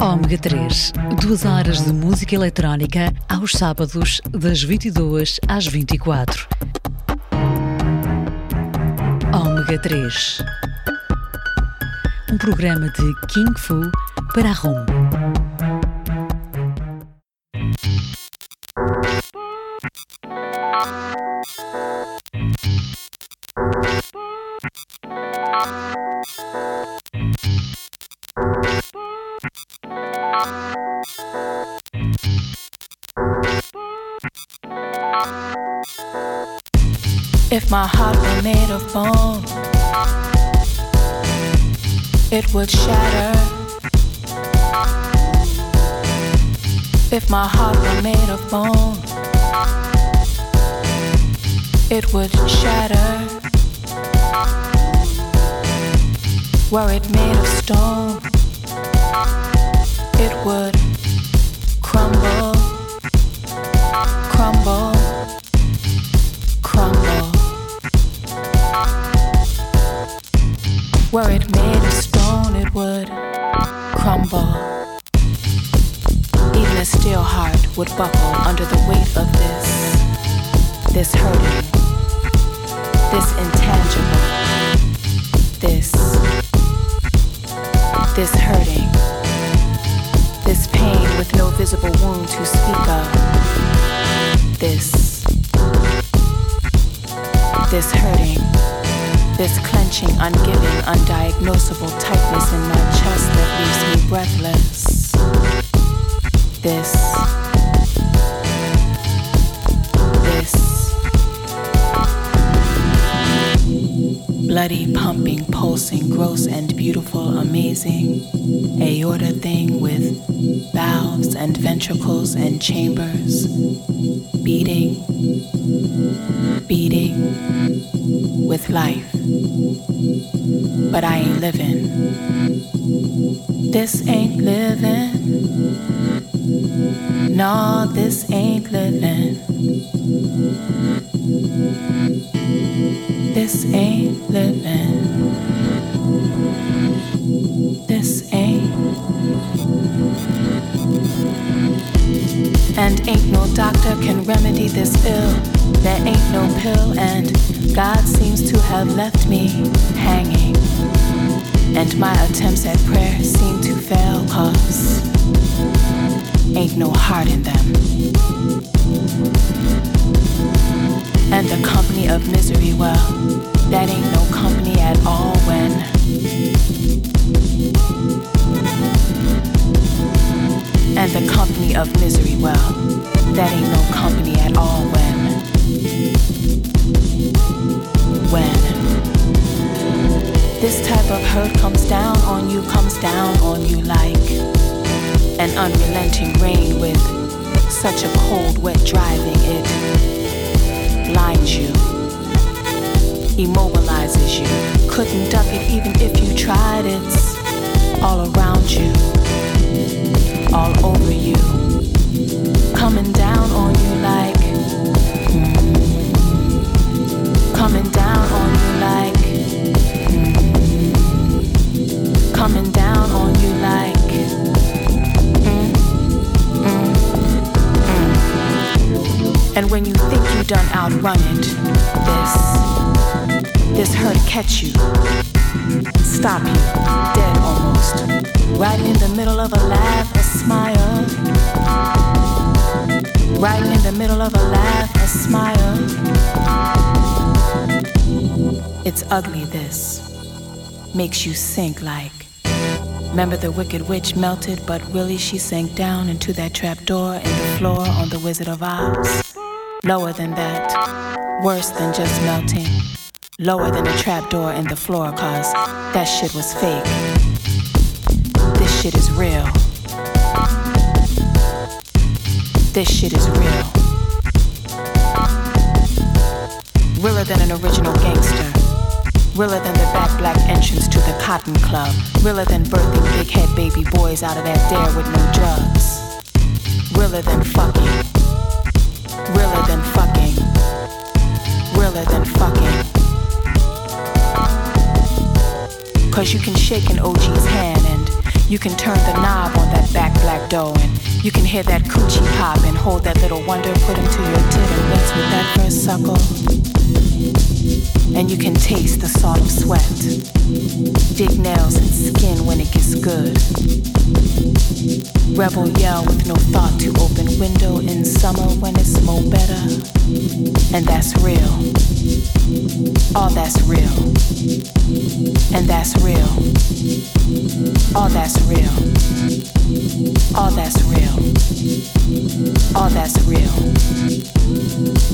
Ômega 3, duas horas de música eletrónica aos sábados, das 22 às 24. Ômega 3, um programa de King Fu para a ROM. Made of bone, it would shatter. If my heart were made of bone, it would shatter. Were it made of stone, it would crumble. Even a steel heart would buckle under the weight of this, this hurting, this intangible, this, this hurting, this pain with no visible wound to speak of, this, this hurting this clenching, ungiving, undiagnosable tightness in my chest that leaves me breathless. This. This. Bloody, pumping, pulsing, gross and beautiful, amazing. Aorta thing with valves and ventricles and chambers. Beating. Beating with life living. This ain't And when you think you done outrun it, this, this hurt catch you, stop you, dead almost, right in the middle of a laugh, a smile, right in the middle of a laugh, a smile. It's ugly, this. Makes you sink like. Remember the wicked witch melted, but really she sank down into that trap door in the floor on the Wizard of Oz? Lower than that. Worse than just melting. Lower than a trap door in the floor, cause that shit was fake. This shit is real. This shit is real. Realer than an original gangster. Realer than the back black entrance to the cotton club. Realer than birthing big head baby boys out of that dare with no drugs. Realer than fucking. Realer than fucking. Realer than fucking. Cause you can shake an OG's hand and You can turn the knob on that back black dough and you can hear that coochie pop and hold that little wonder, put him to your tit and with that first suckle and you can taste the salt of sweat. Dig nails and skin when it gets good. Rebel yell with no thought to open window in summer when it's more better. And that's real. All that's real. And that's real. All that's real. All that's real. All that's real.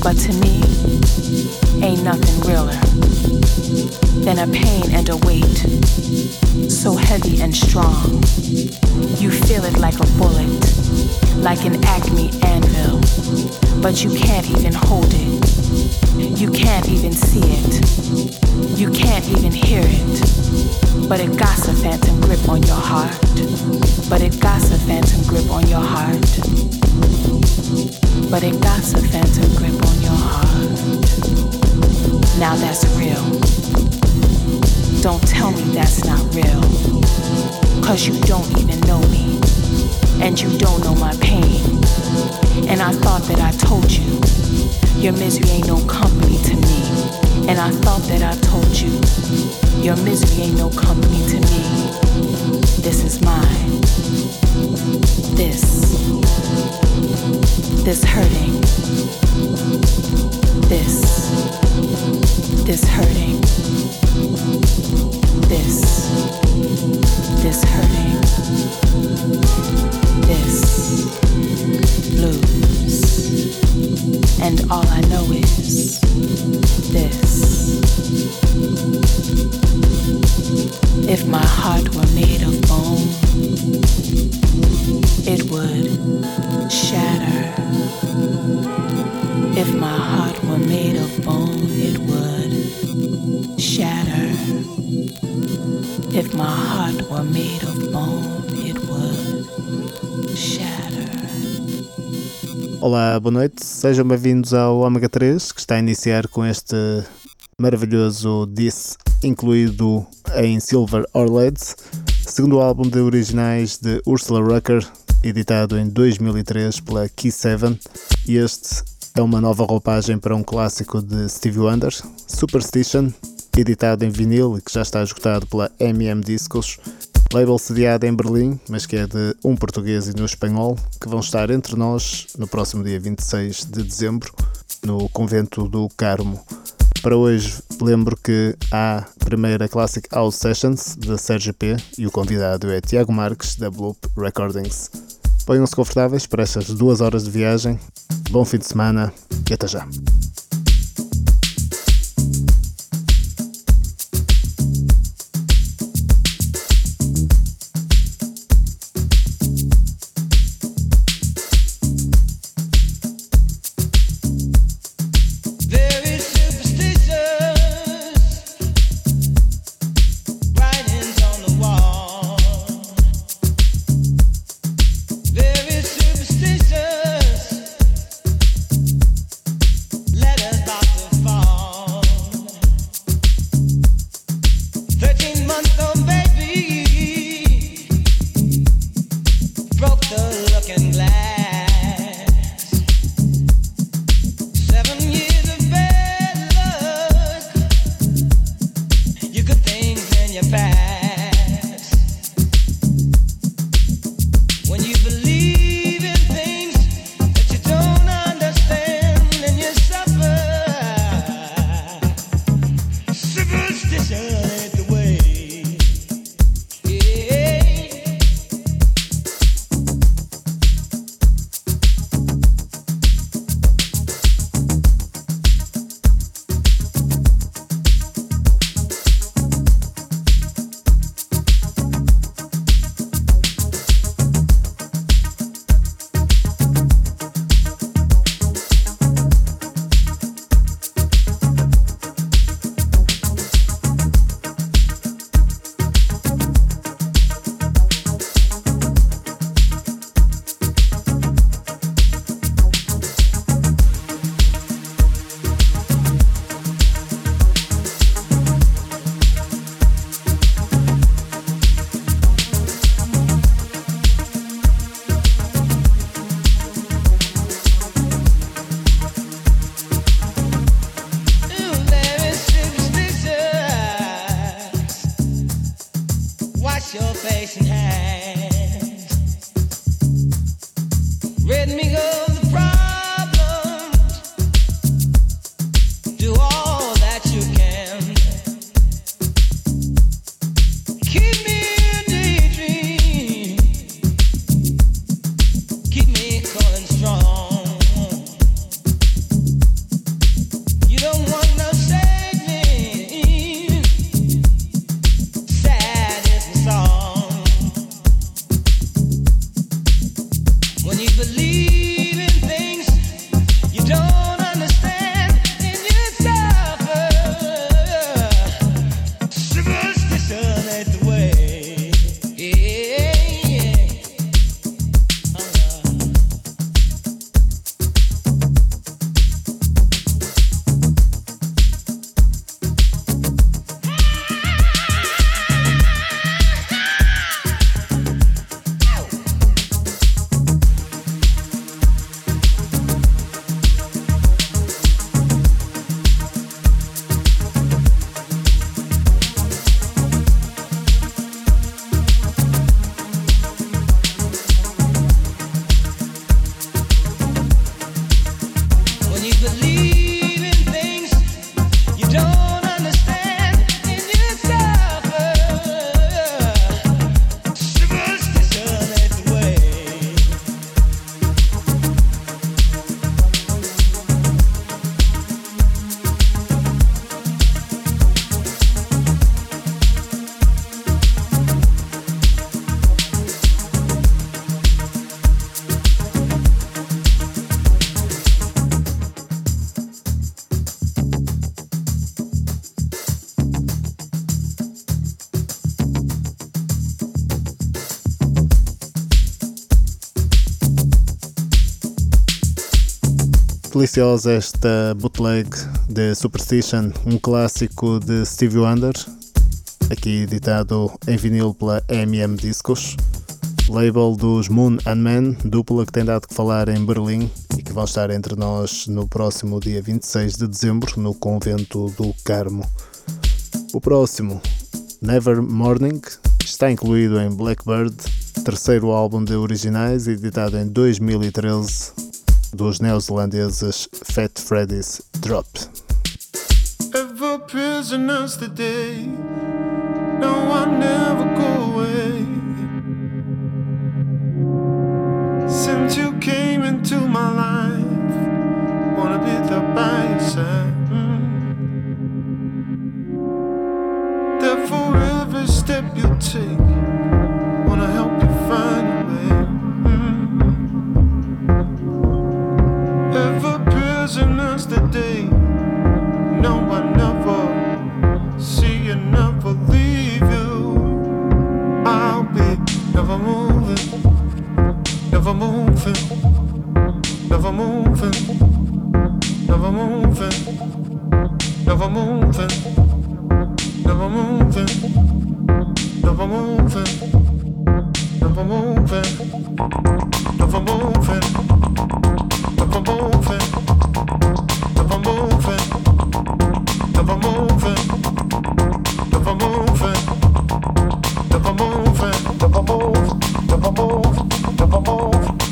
But to me, ain't nothing realer than a pain and a weight so heavy and strong. You feel it like a bullet, like an acme anvil, but you can't even hold it. You can't even see it. You can't even hear it. But it got a phantom grip on your heart. But it got a phantom grip on your heart. But it got a phantom grip on your heart. Now that's real. Don't tell me that's not real. Cause you don't even know me. And you don't know my pain. And I thought that I told you. Your misery ain't no company to me. And I thought that I told you. Your misery ain't no company to me. This is mine. This. This hurting. This this hurting, this, this hurting, this blues, and all I know is this. If my heart were made my heart were made of bone, it would shatter. Olá, boa noite, sejam bem-vindos ao Omega 3, que está a iniciar com este maravilhoso This, incluído em Silver Orlades, segundo álbum de originais de Ursula Rucker, editado em 2003 pela Key 7, e este é uma nova roupagem para um clássico de Stevie Wonder, Superstition, editado em vinil e que já está esgotado pela MM Discos, label sediado em Berlim, mas que é de um português e no espanhol, que vão estar entre nós no próximo dia 26 de dezembro, no convento do Carmo. Para hoje, lembro que há a primeira Classic House Sessions da Serge P e o convidado é Tiago Marques da Bloop Recordings. Ponham-se confortáveis para estas duas horas de viagem. Bom fim de semana e até já. Deliciosa esta bootleg de Superstition, um clássico de Stevie Wonder, aqui editado em vinil pela MM Discos, label dos Moon and Man, dupla que tem dado que falar em Berlim e que vão estar entre nós no próximo dia 26 de dezembro no Convento do Carmo. O próximo, Never Morning, está incluído em Blackbird, terceiro álbum de originais, editado em 2013 dos neozelandeses Fat Freddy's Drop. Ever prisoners today, no one never go away. Since you came into my life, wanna be there by your side. Therefore, every step you take, never moving, never moving, never moving, never moving, never moving, never moving, never moving, never moving, never moving, never moving, never moving, never moving, never moving, never moving move, never move.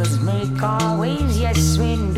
Make waves, yes we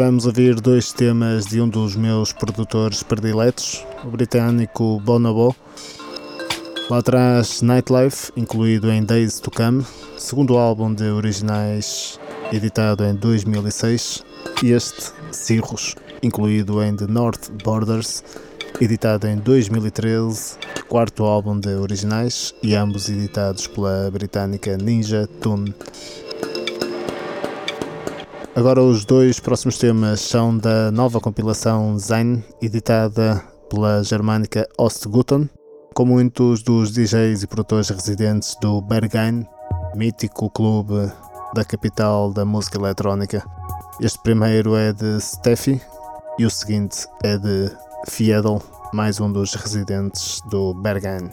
a ouvir dois temas de um dos meus produtores prediletos, o britânico Bonobo. Lá atrás, Nightlife, incluído em Days to Come, segundo álbum de originais editado em 2006, e este, Cirrus, incluído em The North Borders, editado em 2013, quarto álbum de originais e ambos editados pela britânica Ninja Tune. Agora os dois próximos temas são da nova compilação Zain, editada pela germânica Ostgutton, com muitos dos DJs e produtores residentes do Berghain, mítico clube da capital da música eletrónica. Este primeiro é de Steffi e o seguinte é de Fiedel, mais um dos residentes do Berghain.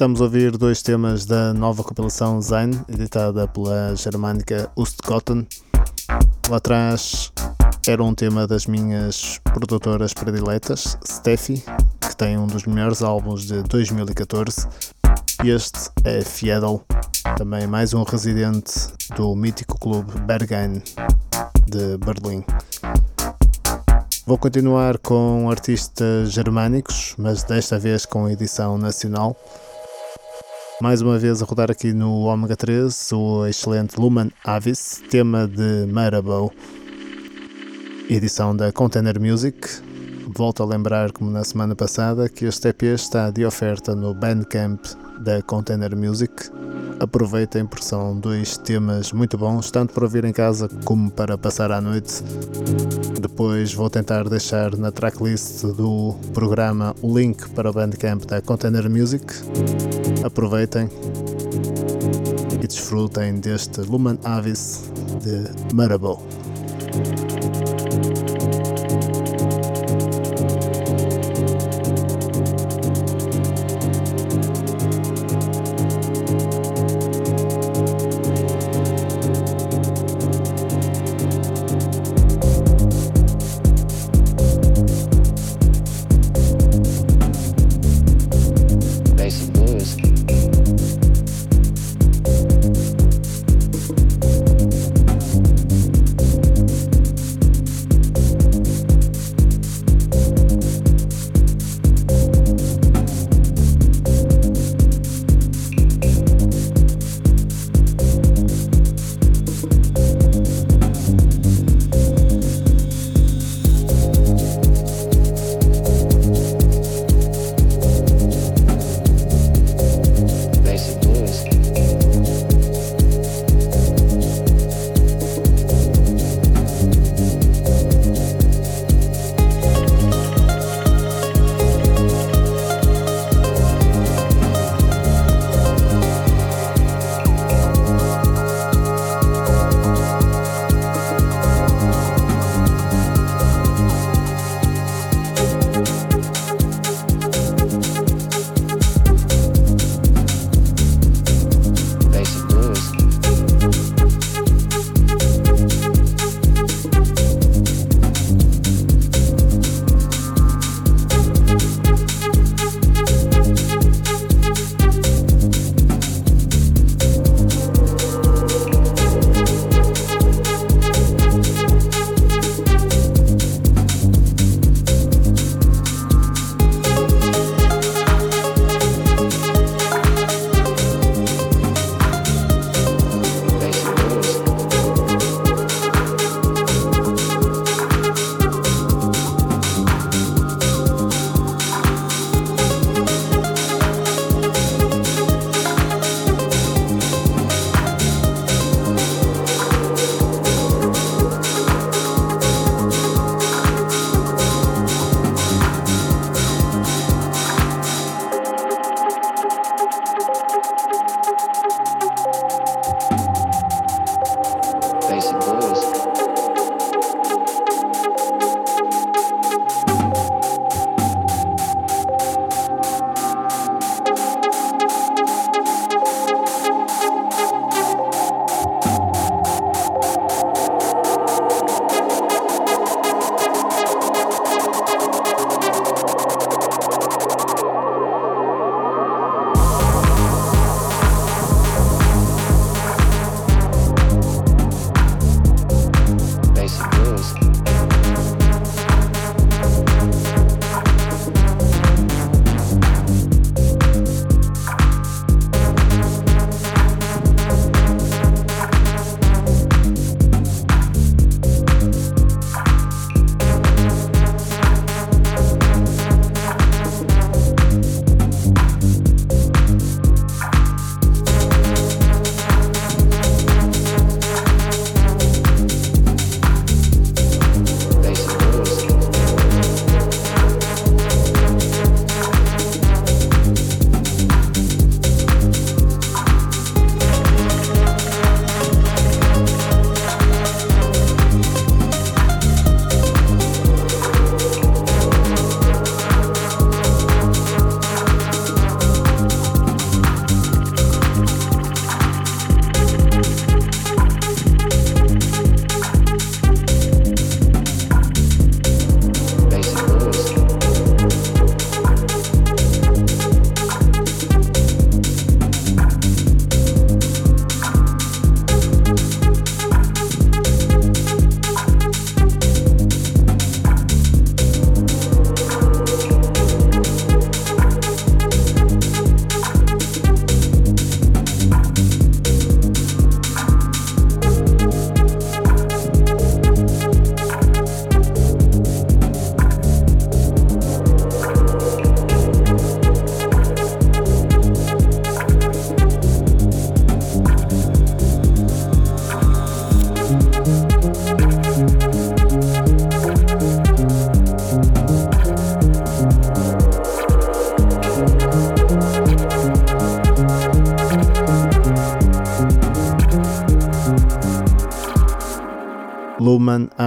Estamos a ouvir dois temas da nova compilação Zain, editada pela germânica Ustcotton. Lá atrás era um tema das minhas produtoras prediletas, Steffi, que tem um dos melhores álbuns de 2014. E este é Fiedel, também mais um residente do mítico clube Berghain de Berlim. Vou continuar com artistas germânicos, mas desta vez com edição nacional. Mais uma vez a rodar aqui no Omega 3 o excelente Lumen Avis, tema de Marabou, edição da Container Music. Volto a lembrar, como na semana passada, que este EP está de oferta no Bandcamp da Container Music. Aproveitem porque são dois temas muito bons, tanto para ouvir em casa como para passar à noite. Depois vou tentar deixar na tracklist do programa o link para o Bandcamp da Container Music. Aproveitem e desfrutem deste Lumen Avis de Marabou.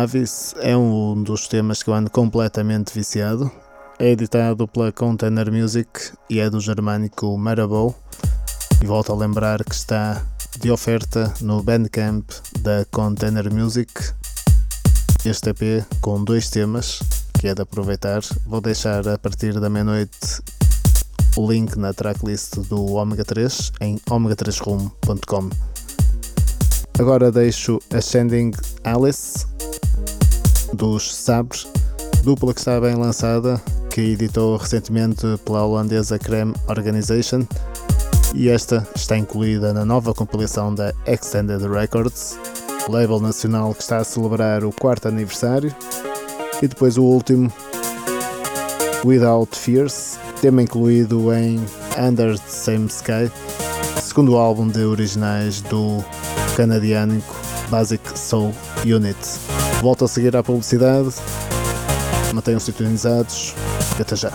Avis é um dos temas que eu ando completamente viciado. É editado pela Container Music e é do germânico Marabou. E volto a lembrar que está de oferta no Bandcamp da Container Music. Este EP com dois temas que é de aproveitar. Vou deixar a partir da meia-noite o link na tracklist do Omega 3 em omega3room.com. Agora deixo Ascending Alice dos Sabres, dupla que está bem lançada, que editou recentemente pela holandesa Creme Organization. E esta está incluída na nova compilação da Extended Records, label nacional que está a celebrar o quarto aniversário, e depois o último, Without Fears, tema incluído em Under the Same Sky, segundo álbum de originais do canadiânico Basic Soul Unit. Volto a seguir à publicidade, mantenham sintonizados até já.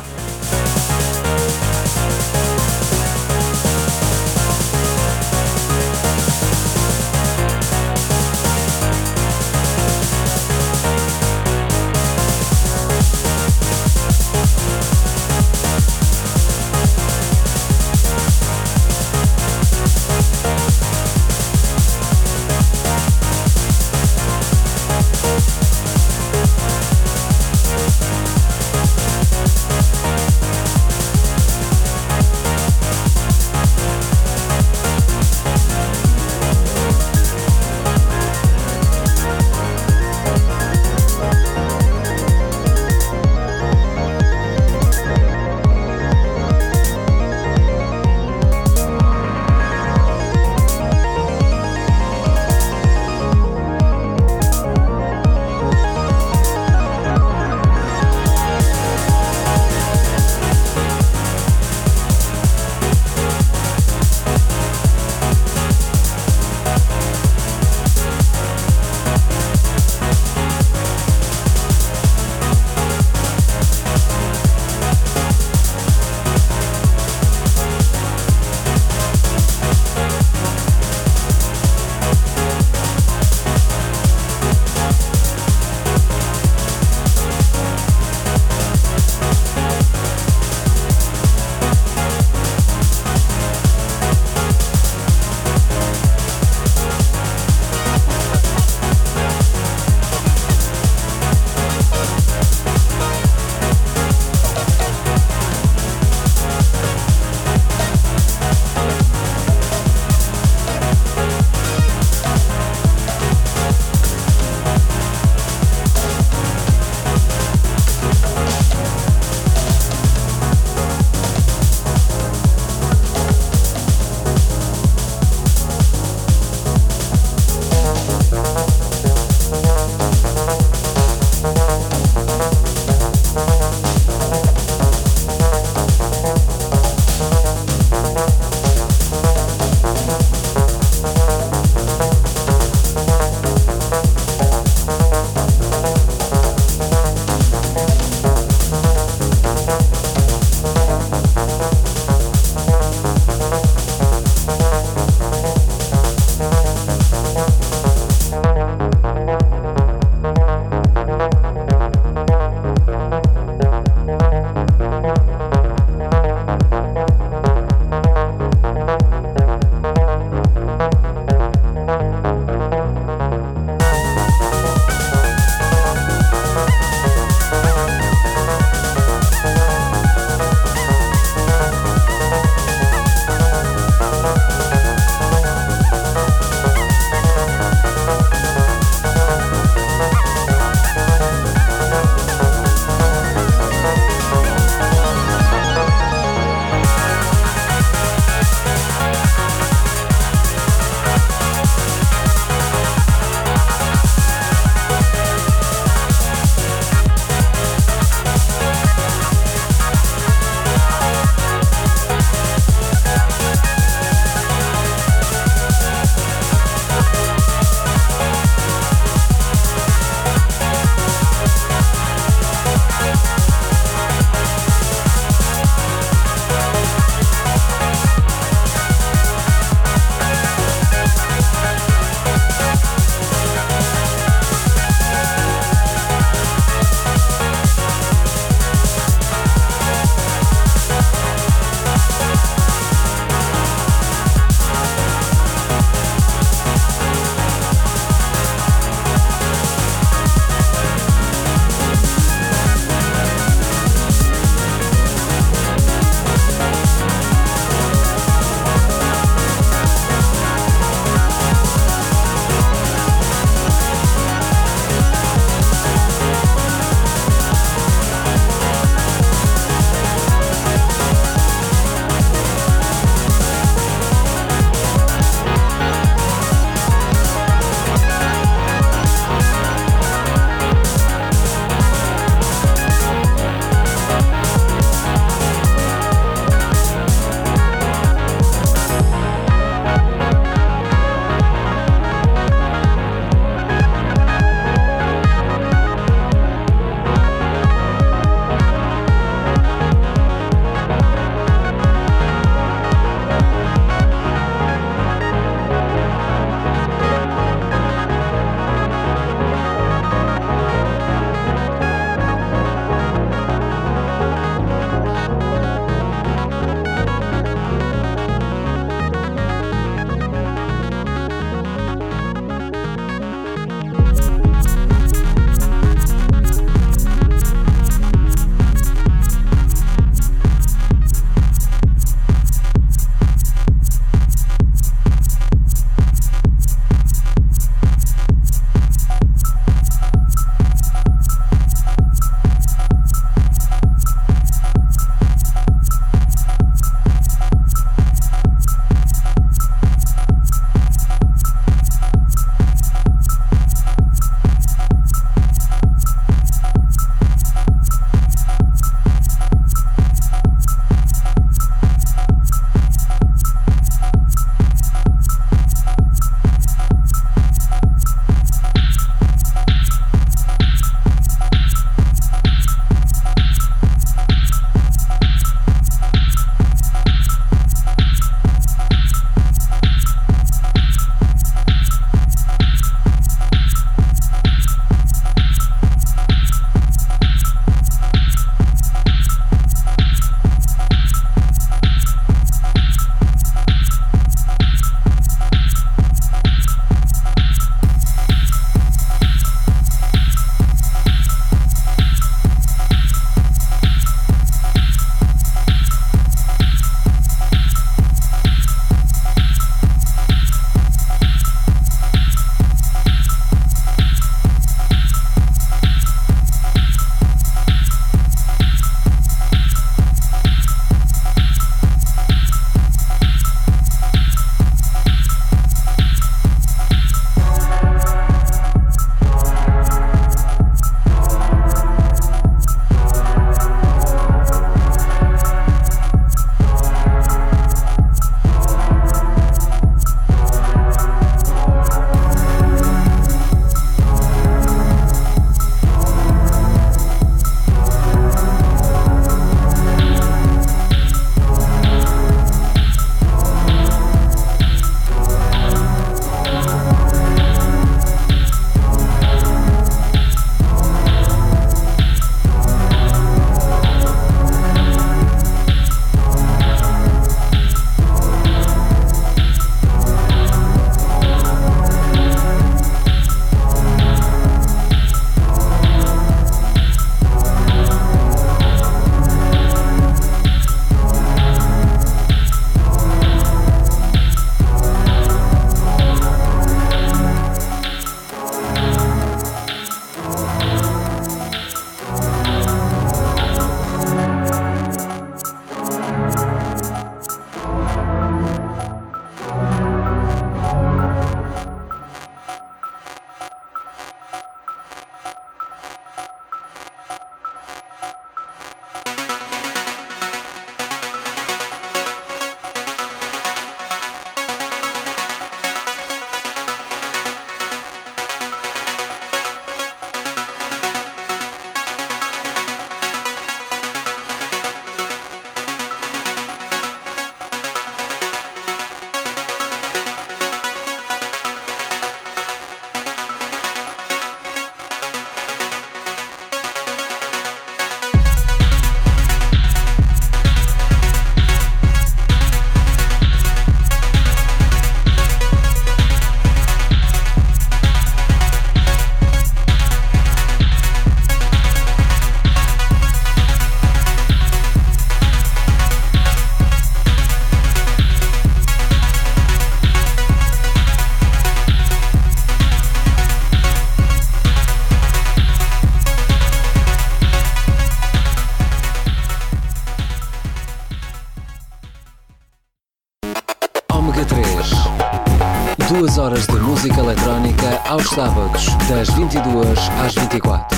Ômega 3. Duas horas de música eletrónica aos sábados, das 22 às 24.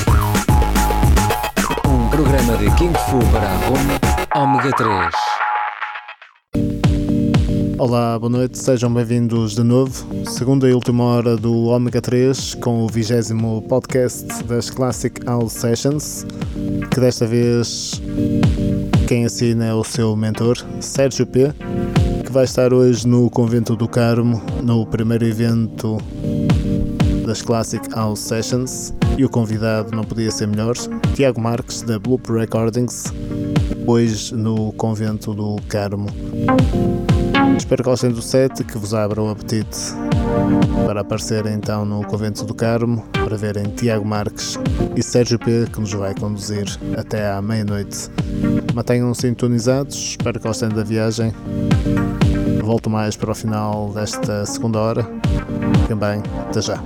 Um programa de Kung Fu para a Roma, Ômega 3. Olá, boa noite, sejam bem-vindos de novo. Segunda e última hora do Ômega 3 com o vigésimo podcast das Classic House Sessions, que desta vez quem assina é o seu mentor, Sérgio P, que vai estar hoje no Convento do Carmo, no primeiro evento das Classic House Sessions, e o convidado não podia ser melhor, Tiago Marques, da Bloop Recordings, hoje no Convento do Carmo. Espero que gostem do set que vos abra o apetite para aparecer então no Convento do Carmo, para verem Tiago Marques e Sérgio P, que nos vai conduzir até à meia-noite. Mantenham-se sintonizados, espero que gostem da viagem. Volto mais para o final desta segunda hora. Fiquem bem, até já.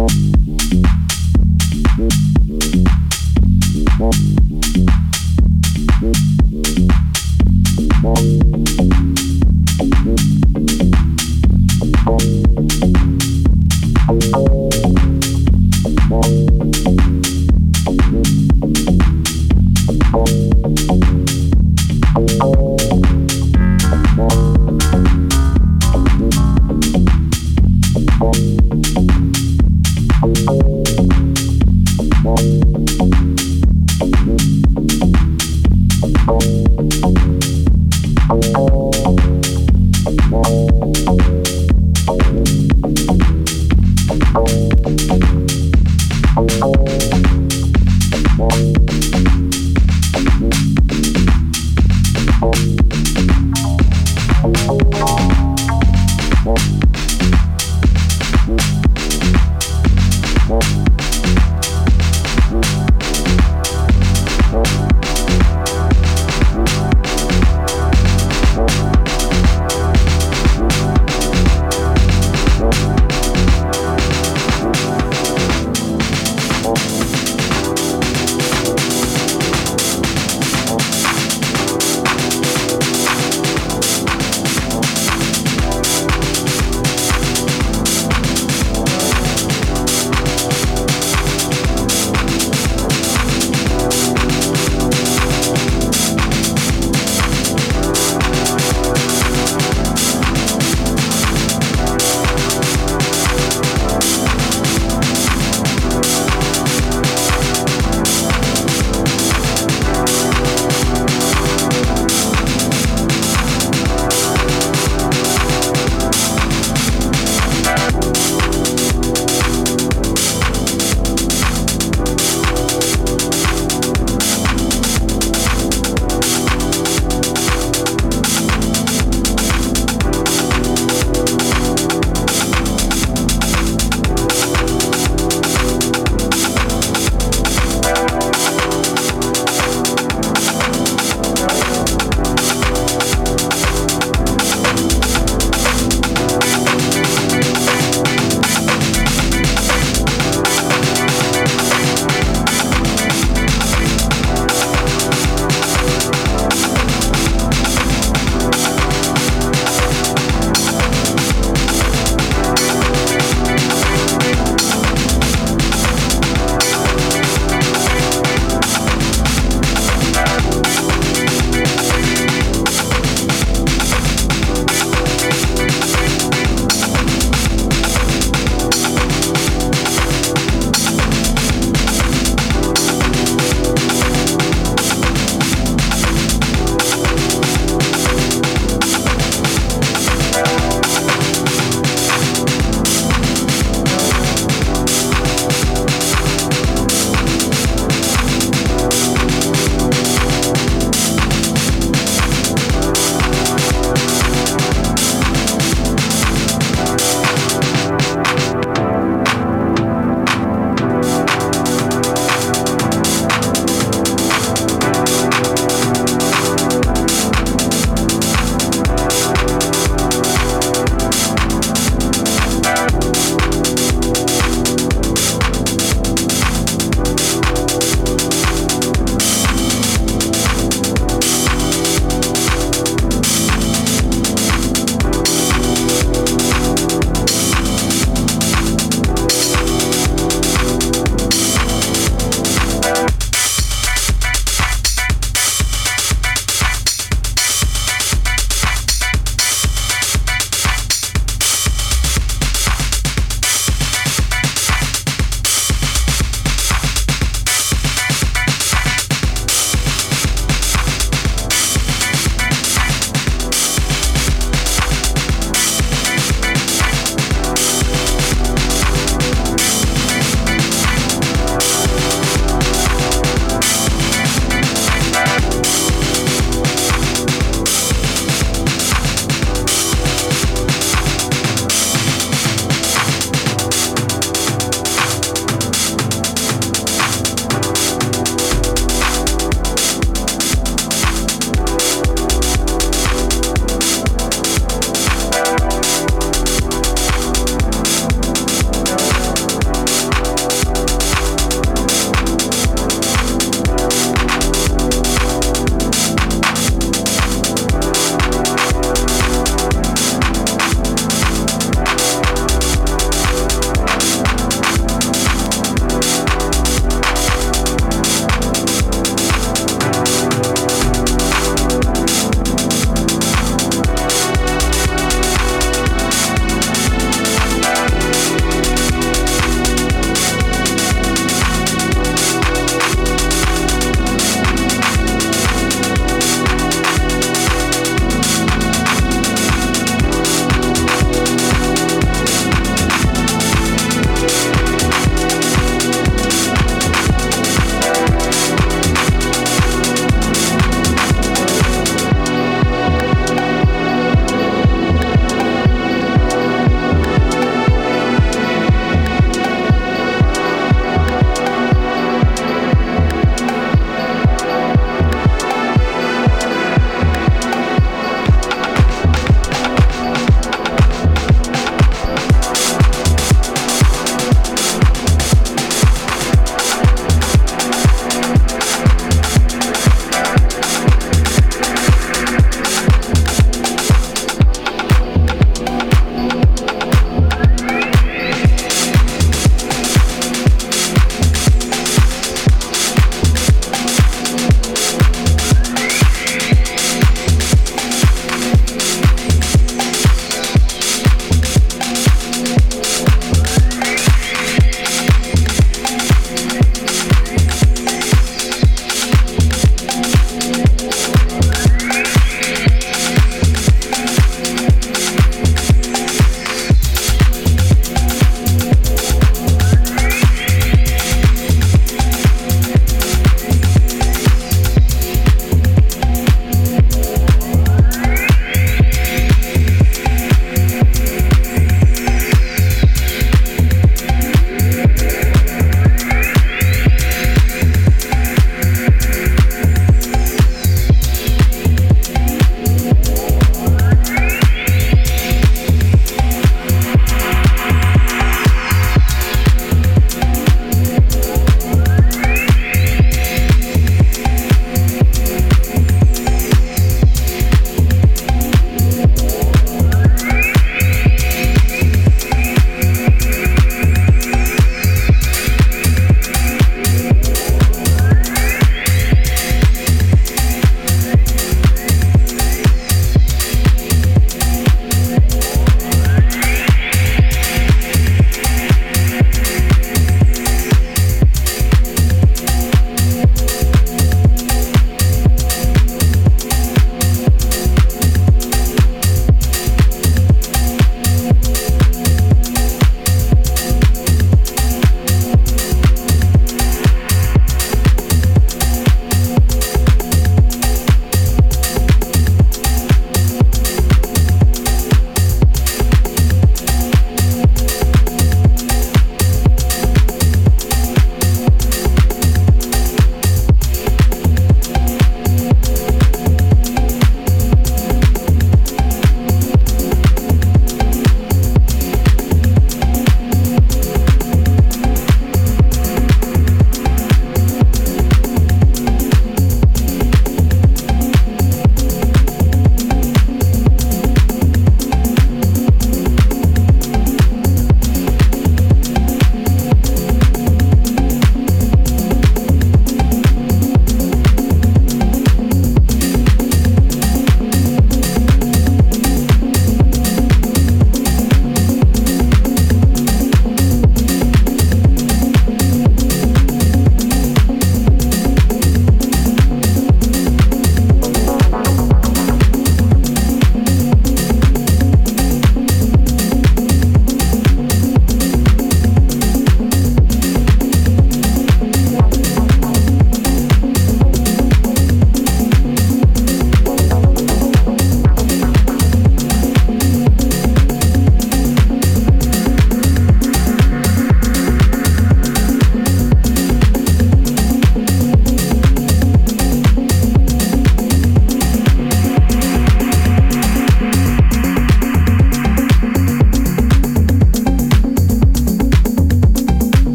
more.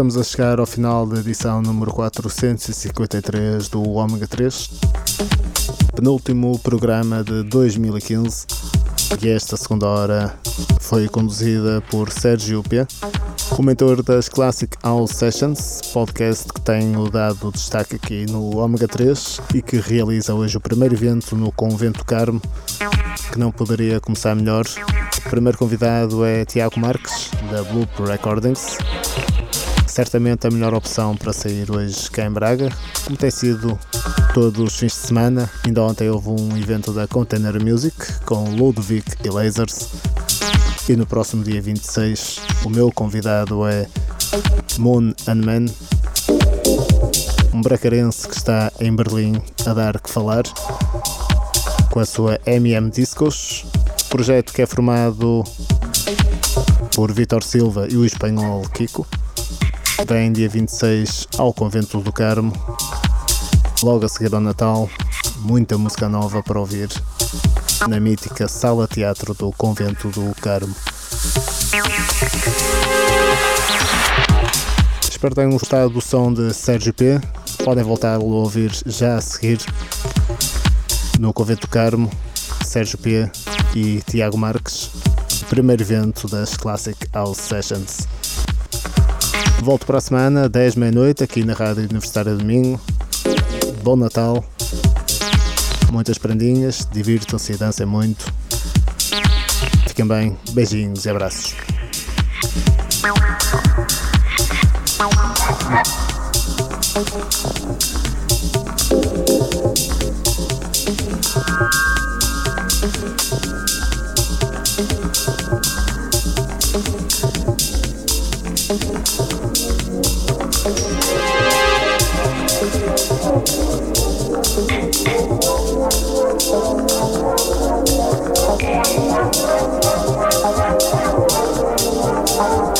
Estamos a chegar ao final da edição número 453 do Ômega 3, penúltimo programa de 2015, e esta segunda hora foi conduzida por Sérgio P., o das Classic House Sessions, podcast que tenho dado destaque aqui no Ômega 3 e que realiza hoje o primeiro evento no Convento Carmo, que não poderia começar melhor. O primeiro convidado é Tiago Marques, da Bloop Recordings, certamente a melhor opção para sair hoje cá em Braga, como tem sido todos os fins de semana. Ainda ontem houve um evento da Container Music com Ludwig e Lasers. E no próximo dia 26, o meu convidado é Moon and Man, um bracarense que está em Berlim a dar que falar com a sua MM Discos, projeto que é formado por Vitor Silva e o espanhol Kiko. Vem dia 26 ao Convento do Carmo, logo a seguir ao Natal, muita música nova para ouvir na mítica Sala Teatro do Convento do Carmo. Espero que tenham gostado do som de Sérgio P. Podem voltar a ouvir já a seguir no Convento do Carmo, Sérgio P. e Tiago Marques, primeiro evento das Classic House Sessions. Volto para a semana, 10 meia-noite, aqui na Rádio Universitária Domingo. Bom Natal, muitas prendinhas, divirtam-se e dancem muito. Fiquem bem, beijinhos e abraços. Thank Thank you.